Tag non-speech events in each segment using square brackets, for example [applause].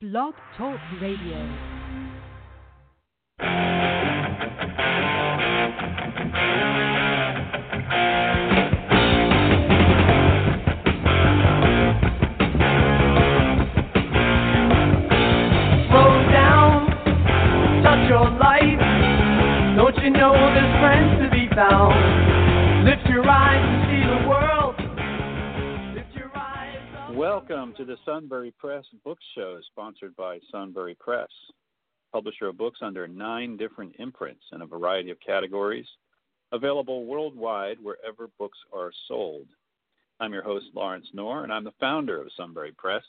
Blog Talk Radio. Welcome to the Sunbury Press Book Show, sponsored by Sunbury Press, publisher of books under nine different imprints in a variety of categories, available worldwide wherever books are sold. I'm your host, Lawrence Knorr, and I'm the founder of Sunbury Press.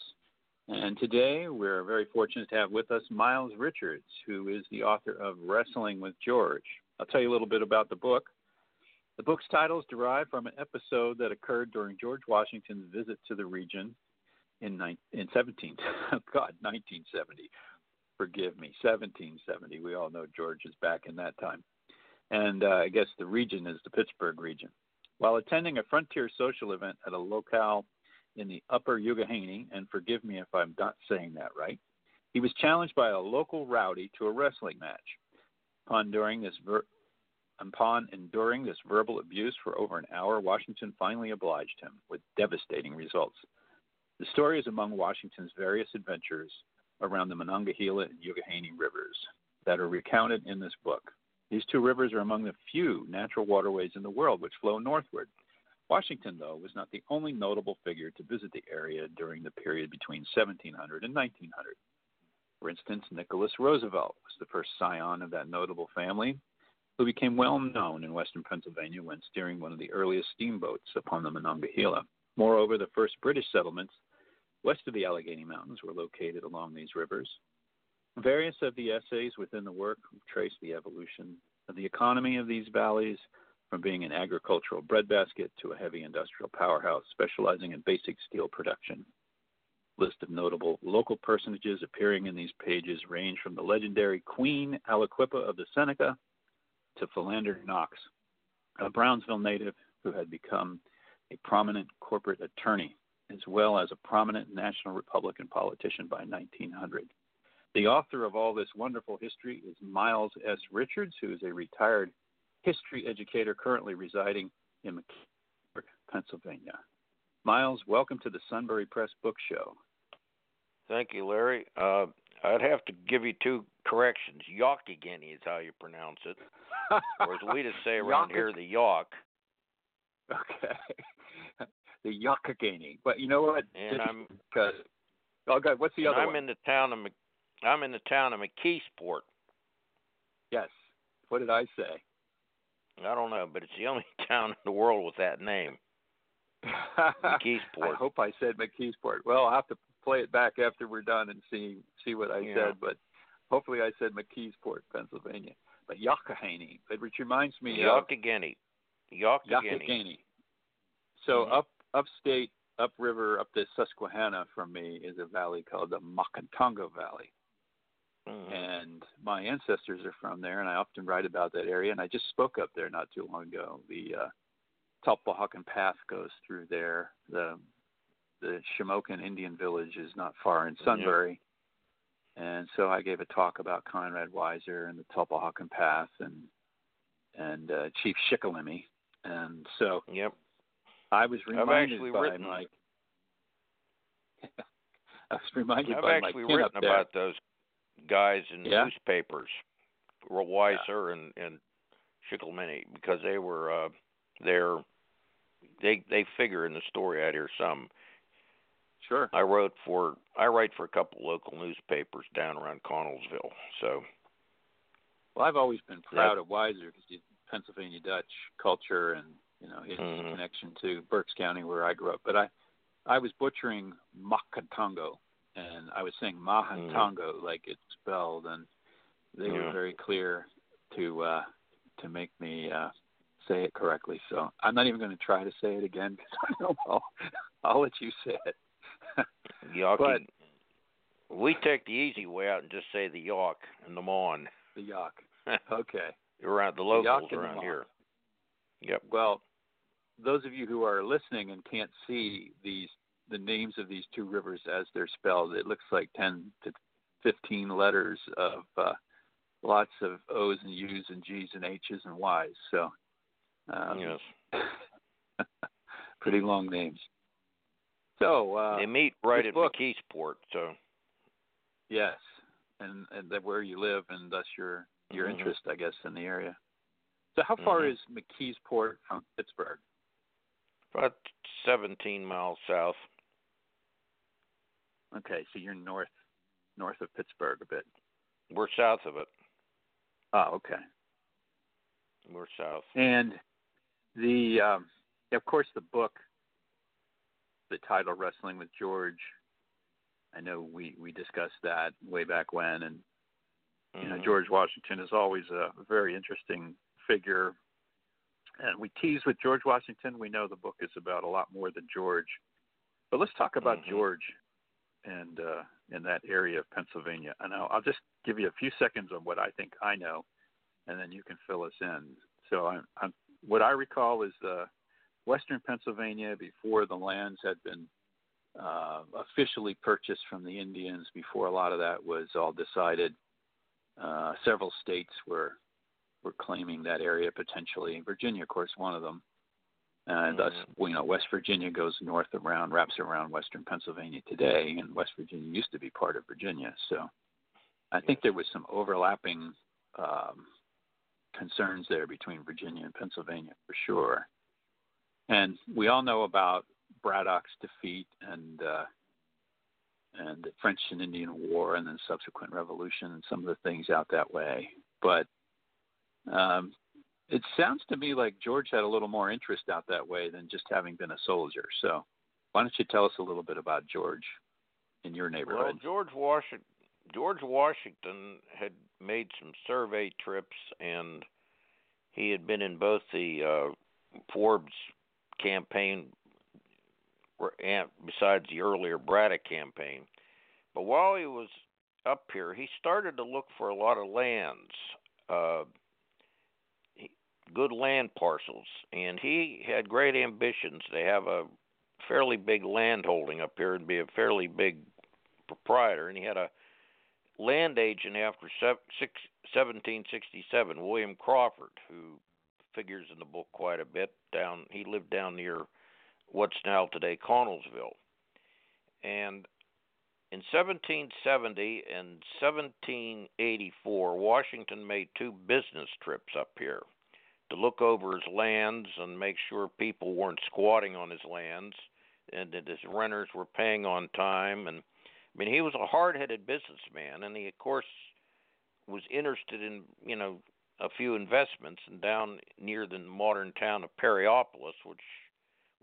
And today we're very fortunate to have with us Miles Richards, who is the author of Wrestling with George. I'll tell you a little bit about the book. The book's title is derived from an episode that occurred during George Washington's visit to the region in, in 17, oh [laughs] God, 1970. Forgive me, 1770. We all know George is back in that time. And uh, I guess the region is the Pittsburgh region. While attending a frontier social event at a locale in the upper Youghiogheny, and forgive me if I'm not saying that right, he was challenged by a local rowdy to a wrestling match. Upon this, ver- upon enduring this verbal abuse for over an hour, Washington finally obliged him with devastating results. The story is among Washington's various adventures around the Monongahela and Youghiogheny rivers that are recounted in this book. These two rivers are among the few natural waterways in the world which flow northward. Washington, though, was not the only notable figure to visit the area during the period between 1700 and 1900. For instance, Nicholas Roosevelt was the first scion of that notable family, who became well known in western Pennsylvania when steering one of the earliest steamboats upon the Monongahela. Moreover, the first British settlements west of the Allegheny Mountains were located along these rivers. Various of the essays within the work trace the evolution of the economy of these valleys from being an agricultural breadbasket to a heavy industrial powerhouse specializing in basic steel production. List of notable local personages appearing in these pages range from the legendary Queen Aliquippa of the Seneca to Philander Knox, a Brownsville native who had become a prominent corporate attorney as well as a prominent national Republican politician by 1900. The author of all this wonderful history is Miles S. Richards, who is a retired history educator currently residing in McKeesport, Pennsylvania. Miles, welcome to the Sunbury Press Book Show. Thank you, Larry. Uh, I'd have to give you two corrections. Youghiogheny is how you pronounce it, [laughs] or as we just say around here, the Yough. Okay. The Youghiogheny. But you know what? And I'm Because oh God, what's the other I'm one? in the town of Mc, I'm in the town of McKeesport. Yes. What did I say? I don't know, but it's the only [laughs] town in the world with that name. [laughs] McKeesport. I hope I said McKeesport. Well, I'll have to play it back after we're done and see see what I Yeah. said. But hopefully, I said McKeesport, Pennsylvania. But it which reminds me of Youghiogheny. Youghiogheny. Youghiogheny. So Mhm. up upstate, upriver, up the Susquehanna from me is a valley called the Macantongo Valley, Mhm. and my ancestors are from there, and I often write about that area. And I just spoke up there not too long ago. The uh, Tulpehocken Path goes through there. The the Shamokin Indian Village is not far in Sunbury. And so I gave a talk about Conrad Weiser and the Tulpehocken Path and and uh, Chief Shikellamy. And so Yep. I was I've reminded actually by written- my [laughs] I was reminded I've by actually kin written there. about those guys in Yeah? newspapers, Weiser and and Shikellamy, because they were uh they're they they figure in the story out here some. Sure. I wrote for I write for a couple local newspapers down around Connellsville, so Well, I've always been proud of Weiser because he's Pennsylvania Dutch culture and you know his Mhm. connection to Berks County where I grew up. But I I was butchering Macantongo and I was saying Mahantongo like it's spelled, and they were very clear to uh to make me uh say it correctly. So I'm not even going to try to say it again because I know [laughs] I'll, I'll let you say it. [laughs] Yawkey. But- we take the easy way out and just say the Yough and the Mon. the Yuck. [laughs] Okay. around the locals the around here. Yep. Well, those of you who are listening and can't see these the names of these two rivers as they're spelled. It looks like ten to fifteen letters of uh, lots of O's and U's and G's and H's and Y's. So um, yes, [laughs] pretty long names. So uh, they meet right at book, McKeesport. So yes, and and that where you live, and thus your your mm-hmm. interest, I guess, in the area. So how far mm-hmm. is McKeesport from Pittsburgh? About 17 miles south. Okay, so you're north north of Pittsburgh a bit. We're south of it. Oh, okay. We're south. And the um, of course the book, the title "Wrestling with George." I know we we discussed that way back when, and mm-hmm. you know George Washington is always a very interesting figure. And we tease with George Washington. We know the book is about a lot more than George, but let's talk about mm-hmm. George and uh, in that area of Pennsylvania. And I'll, I'll just give you a few seconds on what I think I know, and then you can fill us in. So I'm, I'm, what I recall is uh, Western Pennsylvania before the lands had been uh, officially purchased from the Indians. Before a lot of that was all decided, uh, several states were were claiming that area potentially. Virginia, of course, one of them. And thus, Mm-hmm. you know, West Virginia goes north around, wraps around Western Pennsylvania today, and West Virginia used to be part of Virginia. So, I think there was some overlapping um, concerns there between Virginia and Pennsylvania for sure. And we all know about Braddock's defeat and uh, and the French and Indian War, and then subsequent revolution, and some of the things out that way. But um, it sounds to me like George had a little more interest out that way than just having been a soldier. So, why don't you tell us a little bit about George in your neighborhood? Well, George Washington George Washington had made some survey trips, and he had been in both the uh, Forbes campaign, and besides the earlier Braddock campaign. But while he was up here, he started to look for a lot of lands. Uh, good land parcels, and he had great ambitions to have a fairly big land holding up here and be a fairly big proprietor. And he had a land agent after 1767, William Crawford, who figures in the book quite a bit. Down, he lived down near what's now today Connellsville, and in 1770 and 1784, Washington made two business trips up here to look over his lands and make sure people weren't squatting on his lands and that his renters were paying on time and I mean he was a hard-headed businessman and he of course was interested in, you know, a few investments and down near the modern town of Perryopolis which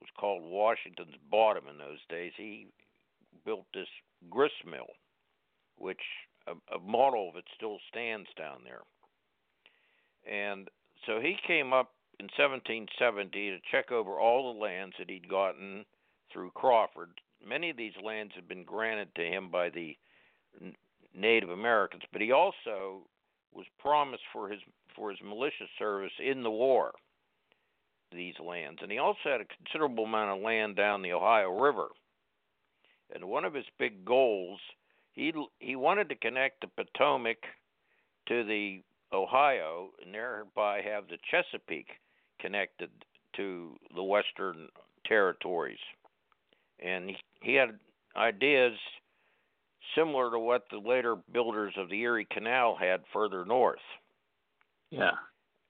was called Washington's Bottom in those days. He built this grist mill which a, a model of it still stands down there. And so he came up in 1770 to check over all the lands that he'd gotten through Crawford. Many of these lands had been granted to him by the Native Americans, but he also was promised for his for his militia service in the war these lands, and he also had a considerable amount of land down the Ohio River. And one of his big goals, he he wanted to connect the Potomac to the Ohio, and thereby have the Chesapeake connected to the Western territories. And he, he had ideas similar to what the later builders of the Erie Canal had further north. Yeah.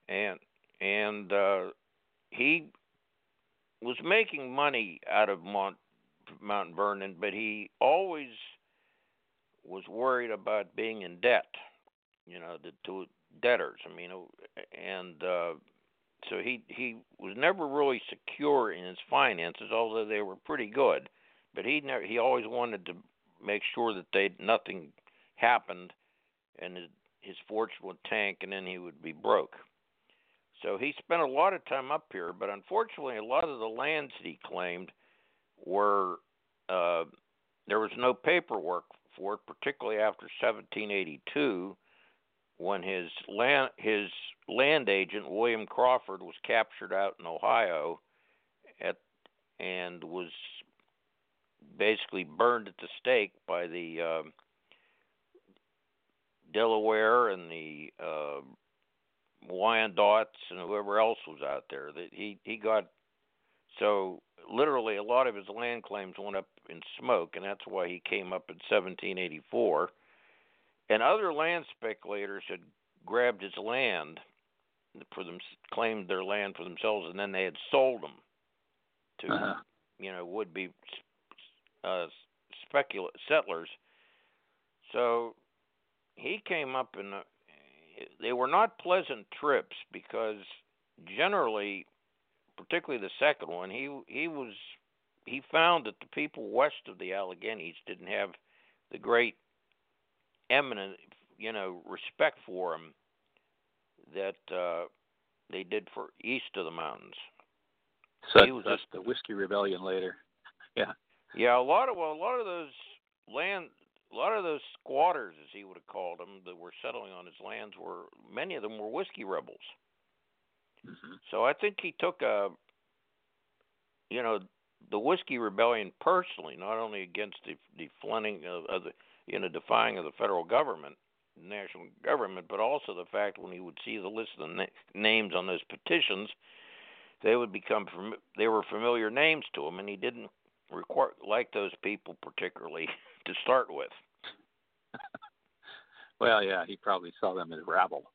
And and uh, he was making money out of Mount Mount Vernon, but he always was worried about being in debt. You know, to, to debtors. I mean, and uh, so he he was never really secure in his finances, although they were pretty good. But he never he always wanted to make sure that they nothing happened, and his, his fortune would tank, and then he would be broke. So he spent a lot of time up here, but unfortunately, a lot of the lands he claimed were uh, there was no paperwork for it, particularly after 1782 when his land his land agent William Crawford was captured out in Ohio at and was basically burned at the stake by the uh, Delaware and the uh, Wyandottes and whoever else was out there. That he he got so literally a lot of his land claims went up in smoke, and that's why he came up in 1784. And other land speculators had grabbed his land for them, claimed their land for themselves, and then they had sold them to Uh-huh. you know would be uh, specula- settlers. So he came up and they were not pleasant trips because generally, particularly the second one, he he was he found that the people west of the Alleghenies didn't have the great eminent you know respect for him that uh they did for east of the mountains. So He was that's just- the whiskey rebellion later. Yeah, Yeah, a lot of well, a lot of those land, a lot of those squatters, as he would have called them, that were settling on his lands were many of them were whiskey rebels. hmm So I think he took a, you know, the whiskey rebellion personally, not only against the the flenting of, of the, you know, defying of the federal government, national government, but also the fact when he would see the list of na- names on those petitions, they would become fam- they were familiar names to him, and he didn't require like those people particularly [laughs] to start with. [laughs] Well, yeah, he probably saw them as rabble.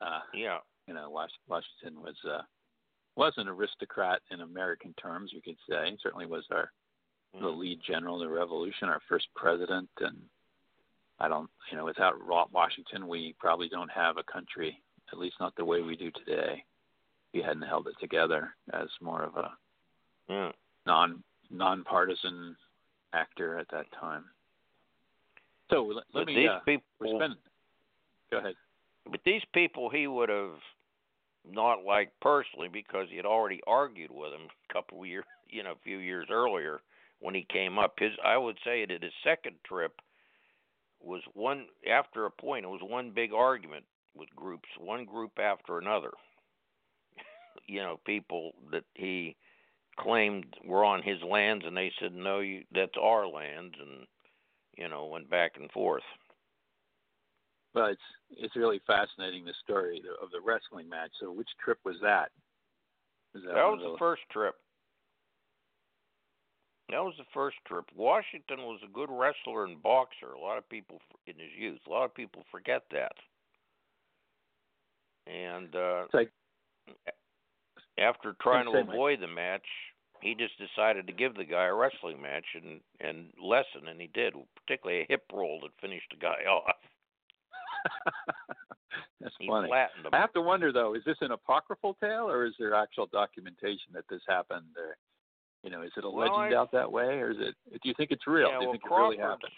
Uh, Yeah, you know, Washington was uh, was an aristocrat in American terms, you could say. Certainly was our the lead general of the revolution, our first president, and I don't, you know, without Washington, we probably don't have a country, at least not the way we do today. We hadn't held it together as more of a yeah. non nonpartisan actor at that time. So let, let But me. these Uh, people, spending. Go ahead. But these people he would have not liked personally because he had already argued with them a couple of years, [laughs] you know, a few years earlier when he came up. His, I would say that his second trip was one after a point. It was one big argument with groups, one group after another. [laughs] you know, people that he claimed were on his lands, and they said, "No, you, that's our lands," and you know, went back and forth. Well, it's it's really fascinating the story of the wrestling match. So, which trip was that? Was That one was of the first trip. That was the first trip. Washington was a good wrestler and boxer. A lot of people in his youth. A lot of people forget that. And uh like- after trying to avoid the match, he just decided to give the guy a wrestling match and and lesson, and he did. Particularly a hip roll that finished the guy [laughs] off. [laughs] That's He funny. I have to wonder though, is this an apocryphal tale or is there actual documentation that this happened? Or, you know, is it a Well, legend I- out that way, or is it? Do you think it's real? Yeah, do you well, think it really happened?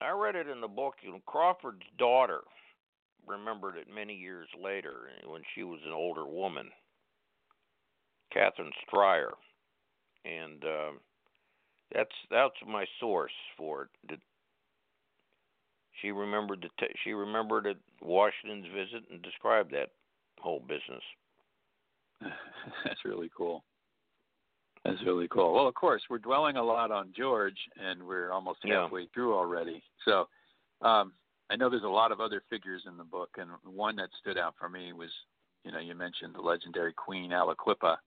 I read it in the book. You know, Crawford's daughter remembered it many years later when she was an older woman, Catherine Stryer, and uh, that's that's my source for it. That she remembered the t- she remembered at Washington's visit and described that whole business. [laughs] That's really cool. That's really cool. Well, of course, we're dwelling a lot on George, and we're almost Yeah. halfway through already. So, um, I know there's a lot of other figures in the book, and one that stood out for me was, you know, you mentioned the legendary Queen Aliquippa.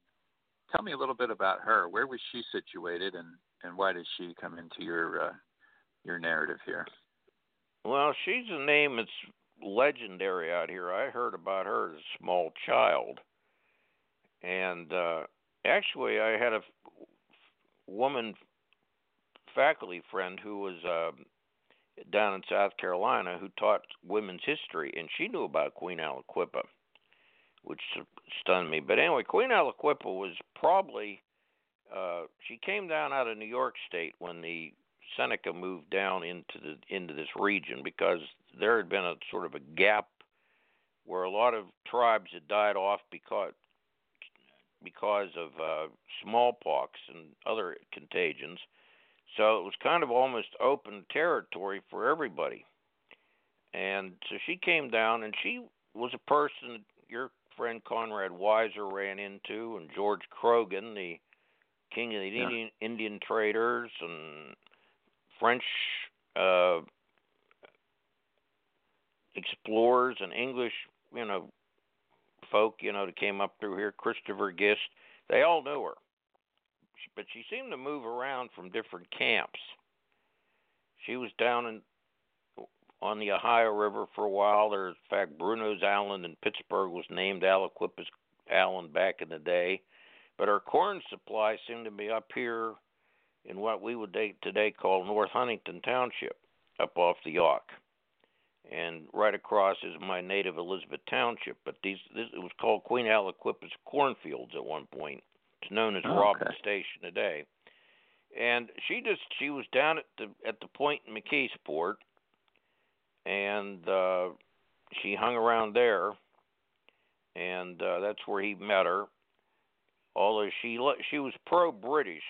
Tell me a little bit about her. Where was she situated, and and why did she come into your uh, your narrative here? Well, she's a name that's legendary out here. I heard about her as a small child, and uh, actually, I had a woman faculty friend who was uh, down in South Carolina who taught women's history, and she knew about Queen Aliquippa, which stunned me. But anyway, Queen Aliquippa was probably uh, she came down out of New York State when the Seneca moved down into the into this region because there had been a sort of a gap where a lot of tribes had died off because because of uh, smallpox and other contagions. So it was kind of almost open territory for everybody. And so she came down, and she was a person that your friend Conrad Weiser ran into, and George Croghan, the king of the Yeah. Indian Indian traders and French uh, explorers and English, you know, folk, you know, that came up through here. Christopher Gist, they all knew her, but she seemed to move around from different camps. She was down in on the Ohio River for a while. There's, in fact, Brunot's Island in Pittsburgh was named Aliquippa's Island back in the day. But her corn supply seemed to be up here in what we would today call North Huntington Township, up off the Yough. And right across is my native Elizabeth Township. But these, this, it was called Queen Aliquippa's Cornfields at one point. It's known as Oh, Robin. Station today. And she just she was down at the at the point in McKeesport, and uh, she hung around there, and uh, that's where he met her. Although she she was pro-British,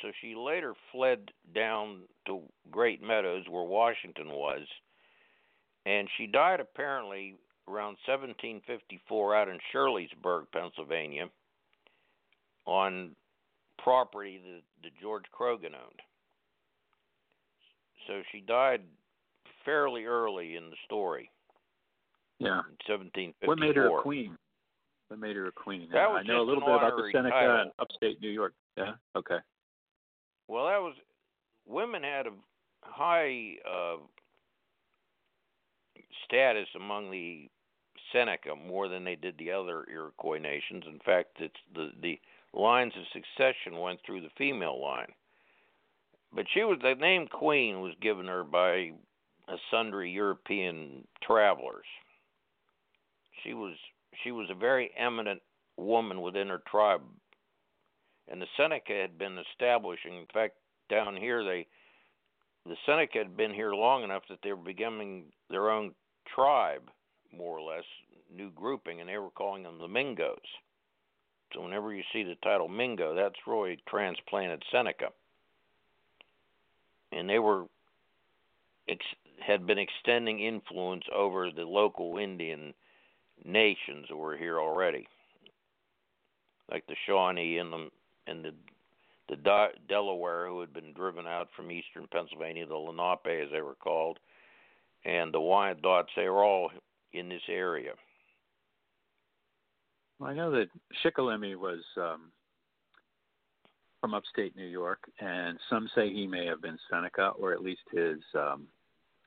so she later fled down to Great Meadows, where Washington was, and she died apparently around 1754 out in Shirleysburg, Pennsylvania, on property that, that George Croghan owned. So she died fairly early in the story, Yeah. in 1754. What made her a queen? What made her a queen? That was I know a little bit about the Seneca title. in upstate New York. Yeah. Okay. Well, that was women had a high uh, status among the Seneca more than they did the other Iroquois nations. In fact, it's the the lines of succession went through the female line. But she was the name Queen was given her by sundry European travelers. She was she was a very eminent woman within her tribe and the Seneca had been establishing. In fact, down here they the Seneca had been here long enough that they were becoming their own tribe, more or less, new grouping, and they were calling them the Mingos. So whenever you see the title Mingo, that's really transplanted Seneca, and they were ex- had been extending influence over the local Indian nations that were here already, like the Shawnee and the and the the De- Delaware who had been driven out from eastern Pennsylvania, the Lenape as they were called, and the Wyandots. They were all in this area. Well, I know that Shikellamy was um, from upstate New York, and some say he may have been Seneca, or at least his um,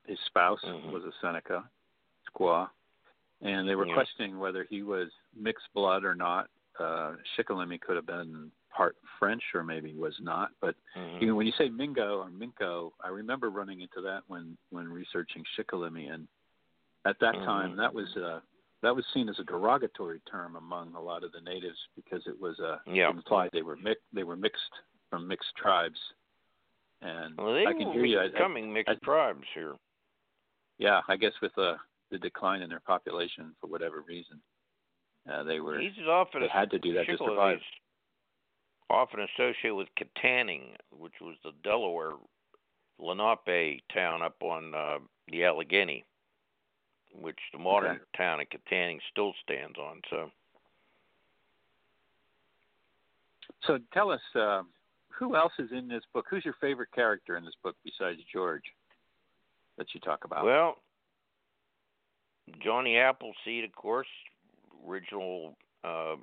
his spouse Mhm. was a Seneca squaw, and they were Yeah. questioning whether he was mixed blood or not. Uh, Shikellamy could have been part French, or maybe was not. But Mhm. you know, when you say Mingo or Minko, I remember running into that when when researching Shikellamy, and at that time Mhm. that was uh, that was seen as a derogatory term among a lot of the natives because it was uh, Yeah. implied they were mi- they were mixed from mixed tribes. And Well, they I can hear you. I, becoming mixed I- tribes here. yeah, I guess with uh, the decline in their population for whatever reason, uh, they were He's often they had to do that to survive. Often associated with Kittanning, which was the Delaware Lenape town up on uh, the Allegheny, which the modern Okay. town of Kittanning still stands on. So. So tell us, uh, who else is in this book? Who's your favorite character in this book besides George that you talk about? Well, Johnny Appleseed, of course, original uh,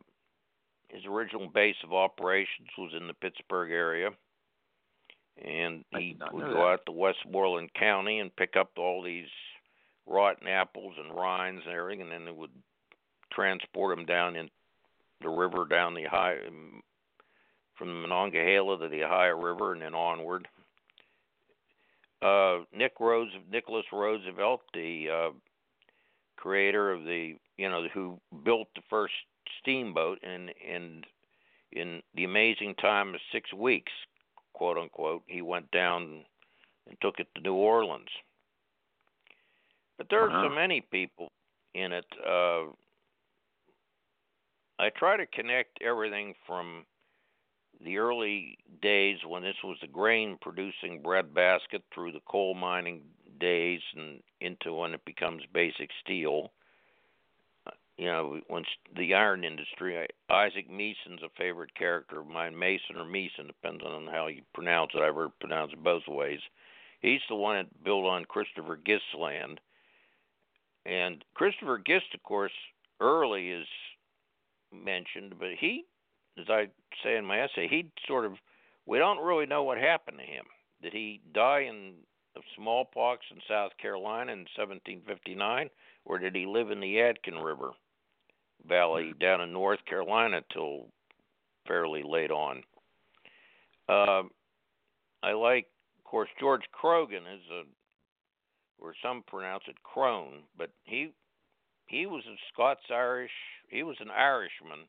his original base of operations was in the Pittsburgh area, and he would go that. out to Westmoreland County and pick up all these rotten apples and rinds and everything, and then they would transport them down in the river down the high from the Monongahela to the Ohio River and then onward. Uh, Nick Rose, Nicholas Roosevelt, the uh, creator of the, you know, who built the first steamboat, and and in the amazing time of six weeks, quote unquote, he went down and took it to New Orleans. But there are so many people in it. Uh, I try to connect everything from the early days when this was the grain producing breadbasket through the coal mining days and into when it becomes basic steel. You know, once the iron industry. Isaac Mason's a favorite character of mine. Mason or Meeson depends on how you pronounce it. I've heard pronounced both ways. He's the one that built on Christopher Gist's land, and Christopher Gist, of course, early is mentioned, but he, as I say in my essay, he sort of we don't really know what happened to him. Did he die in of smallpox in South Carolina in 1759, or did he live in the Yadkin River Valley down in North Carolina till fairly late on? Uh, I like, of course, George Croghan is a, or some pronounce it Crone, but he he was a Scots Irish. He was an Irishman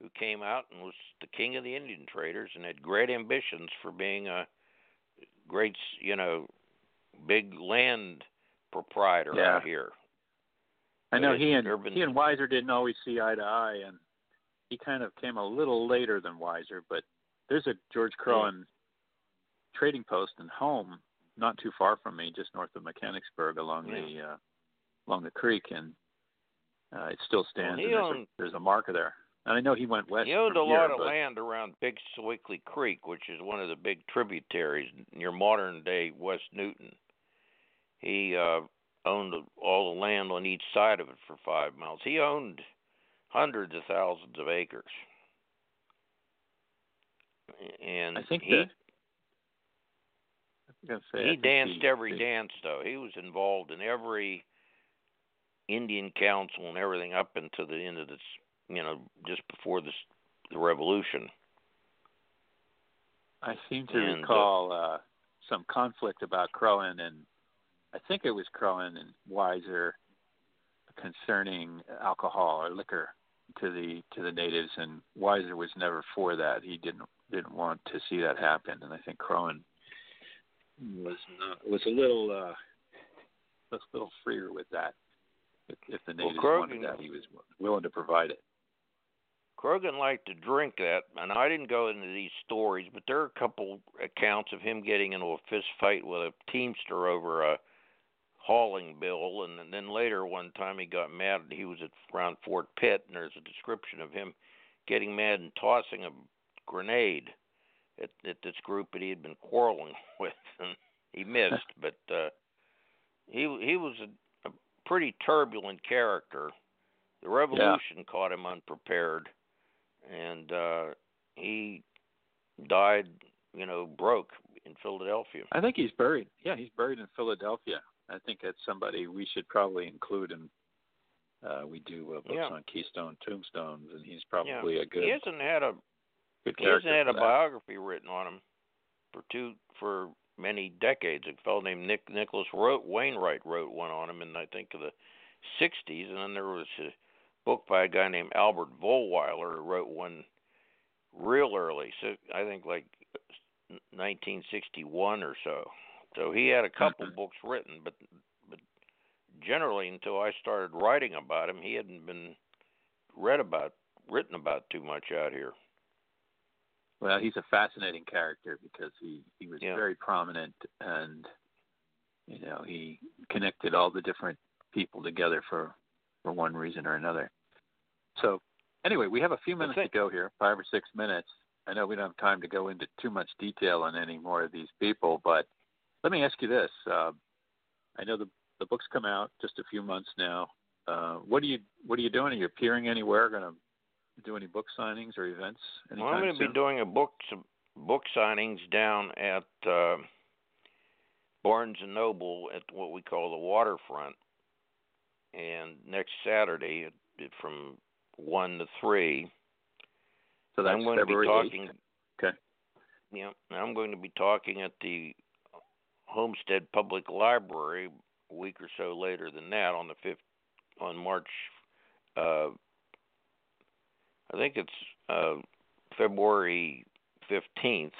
who came out and was the king of the Indian traders and had great ambitions for being a great, you know, big land proprietor Yeah. out here. I know he and urban- he and Weiser didn't always see eye to eye, and he kind of came a little later than Weiser. But there's a George Croghan trading post and home not too far from me, just north of Mechanicsburg, along Yeah. the uh, along the creek, and uh, it still stands. and there's, owned- a, there's a marker there, and I know he went west. He owned a here, lot of but- land around Big Sewickley Creek, which is one of the big tributaries near modern day West Newton. He uh, owned all the land on each side of it for five miles. He owned hundreds of thousands of acres. And I think he that. I say, he danced he- every he- dance though. He was involved in every Indian council and everything up until the end of this, you know, just before this the revolution. I seem to And, uh, recall uh, some conflict about Croghan and I think it was Croghan and Weiser concerning alcohol or liquor to the to the natives, and Weiser was never for that. He didn't didn't want to see that happen, and I think Croghan was not was a little uh, a little freer with that. If, if the Well, natives wanted that, he was willing to provide it. Croghan liked to drink that, and I didn't go into these stories, but there are a couple accounts of him getting into a fist fight with a teamster over a hauling bill, and then later one time he got mad. He was at around Fort Pitt, and there's a description of him getting mad and tossing a grenade at, at this group that he had been quarreling [laughs] with, and he missed. [laughs] but uh, he he was a, a pretty turbulent character. The revolution caught him unprepared, and uh, he died, you know, broke in Philadelphia. I think he's buried. Yeah, he's buried in Philadelphia. I think that's somebody we should probably include in. Uh, we do uh, books Yeah. on Keystone Tombstones, and he's probably a good He hasn't had a good he hasn't had a biography written on him for two for many decades. A fellow named Nick Nicholas wrote Wainwright wrote one on him in I think of the '60s, and then there was a book by a guy named Albert Volwiler who wrote one real early. So I think like 1961 or so. So he had a couple Mhm. books written, but but generally until I started writing about him, he hadn't been read about written about too much out here. Well, he's a fascinating character because he he was Yeah. very prominent, and you know he connected all the different people together for for one reason or another. So anyway, we have a few minutes think- to go here, five or six minutes. I know we don't have time to go into too much detail on any more of these people, but let me ask you this: uh, I know the the book's come out just a few months now. Uh, what are you what are you doing? Are you appearing anywhere? Going to do any book signings or events? Well, I'm going to be doing a book some book signings down at uh, Barnes and Noble at what we call the waterfront, and next Saturday at, at from one to three. so that's I'm going February to be 8th. Okay. Yeah, I'm going to be talking at the Homestead Public Library a week or so later than that on the fifth on March. Uh, I think it's uh, February fifteenth.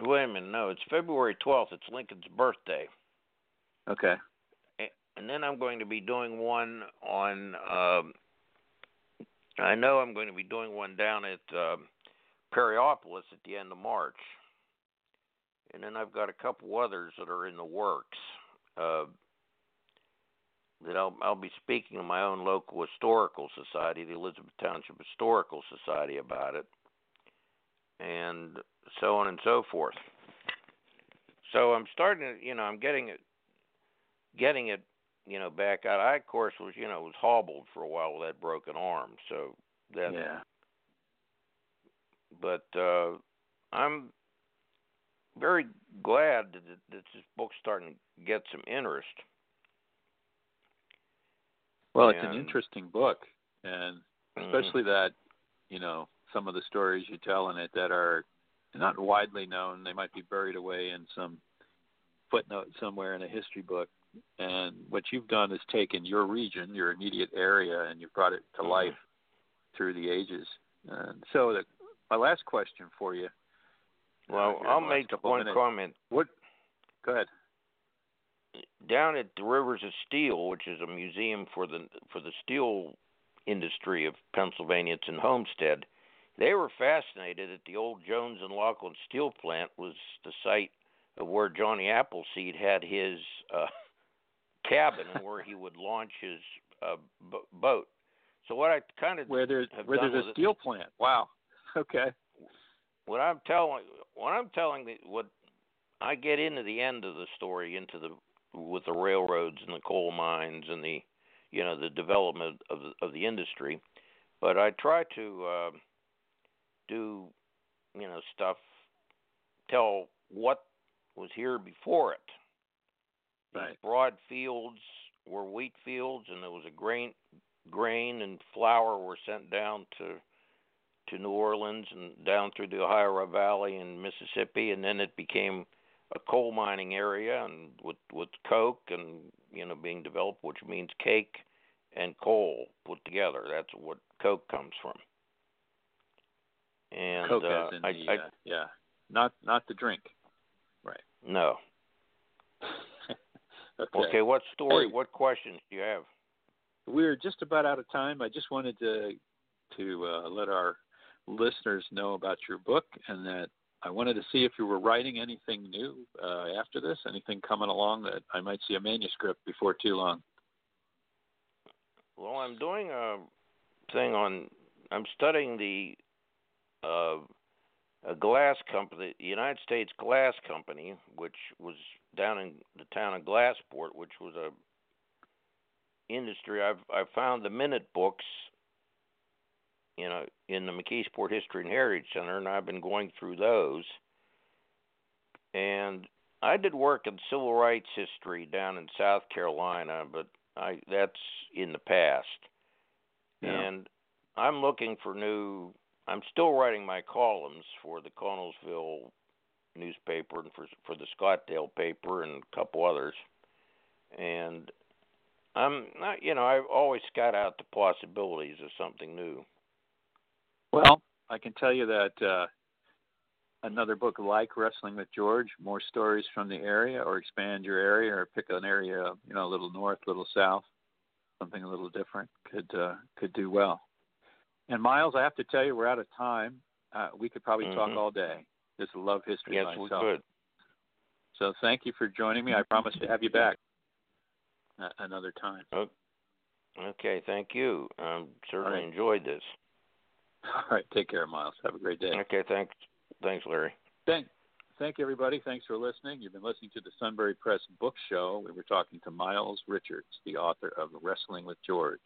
Wait a minute, no, it's February twelfth. It's Lincoln's birthday, Okay. and then I'm going to be doing one on. Um, I know I'm going to be doing one down at um, Perryopolis at the end of March, and then I've got a couple others that are in the works. Uh, that I'll I'll be speaking to my own local historical society, the Elizabeth Township Historical Society, about it, and so on and so forth. So I'm starting to, you know, I'm getting it, getting it, you know, back out. I of course was, you know, was hobbled for a while with that broken arm, so that. Yeah. But uh, I'm very glad that, that this book's starting to get some interest. Well, it's an interesting book, and Mhm. especially that you know some of the stories you tell in it that are not widely known. They might be buried away in some footnote somewhere in a history book. And what you've done is taken your region, your immediate area, and you've brought it to Mhm. life through the ages. And so, the, my last question for you. Well, I'll make one comment. What? Go ahead. Down at the Rivers of Steel, which is a museum for the for the steel industry of Pennsylvania, it's in Homestead. They were fascinated that the old Jones and Laughlin steel plant was the site of where Johnny Appleseed had his uh, [laughs] cabin and where he [laughs] would launch his uh, b- boat. So what I kind of Where there's where there's a it- steel plant. Wow. [laughs] Okay. what I'm telling what I'm telling the, what I get into the end of the story into the with the railroads and the coal mines and the you know the development of the, of the industry, but I try to uh, do you know stuff tell what was here before it. These Right. broad fields were wheat fields, and there was a grain grain and flour were sent down to to New Orleans and down through the Ohio Valley and Mississippi, and then it became a coal mining area, and with with coke and you know being developed, which means cake and coal put together. That's what coke comes from. And Coke uh, as in I, the I uh, yeah, not not the drink. Right? No. [laughs] okay. Okay, what story? Hey. What questions do you have? We're just about out of time. I just wanted to to uh, let our listeners know about your book and that I wanted to see if you were writing anything new uh, after this, anything coming along that I might see a manuscript before too long. Well, I'm doing a thing on. I'm studying the uh, a glass company, the United States Glass Company, which was down in the town of Glassport, which was a industry. I've I found the minute books, you know, in the McKeesport History and Heritage Center, and I've been going through those. And I did work in civil rights history down in South Carolina, but I that's in the past. Yeah. And I'm looking for new I'm still writing my columns for the Connellsville newspaper and for for the Scottdale paper and a couple others. And I'm not you know, I've always scout out the possibilities of something new. Well, I can tell you that uh, another book like Wrestling with George, more stories from the area, or expand your area, or pick an area, you know, a little north, a little south, something a little different, could uh, could do well. And Miles, I have to tell you, we're out of time. Uh, we could probably talk Mhm. all day. Just love history Yes, we myself. could. So thank you for joining me. I promise to have you back uh, another time. Okay, thank you. Um certainly right. enjoyed this. All right, take care, Miles. Have a great day. Okay, thanks thanks, Larry. Thank, thank everybody. Thanks for listening. You've been listening to the Sunbury Press Book Show. We were talking to Miles Richards, the author of Wrestling with George.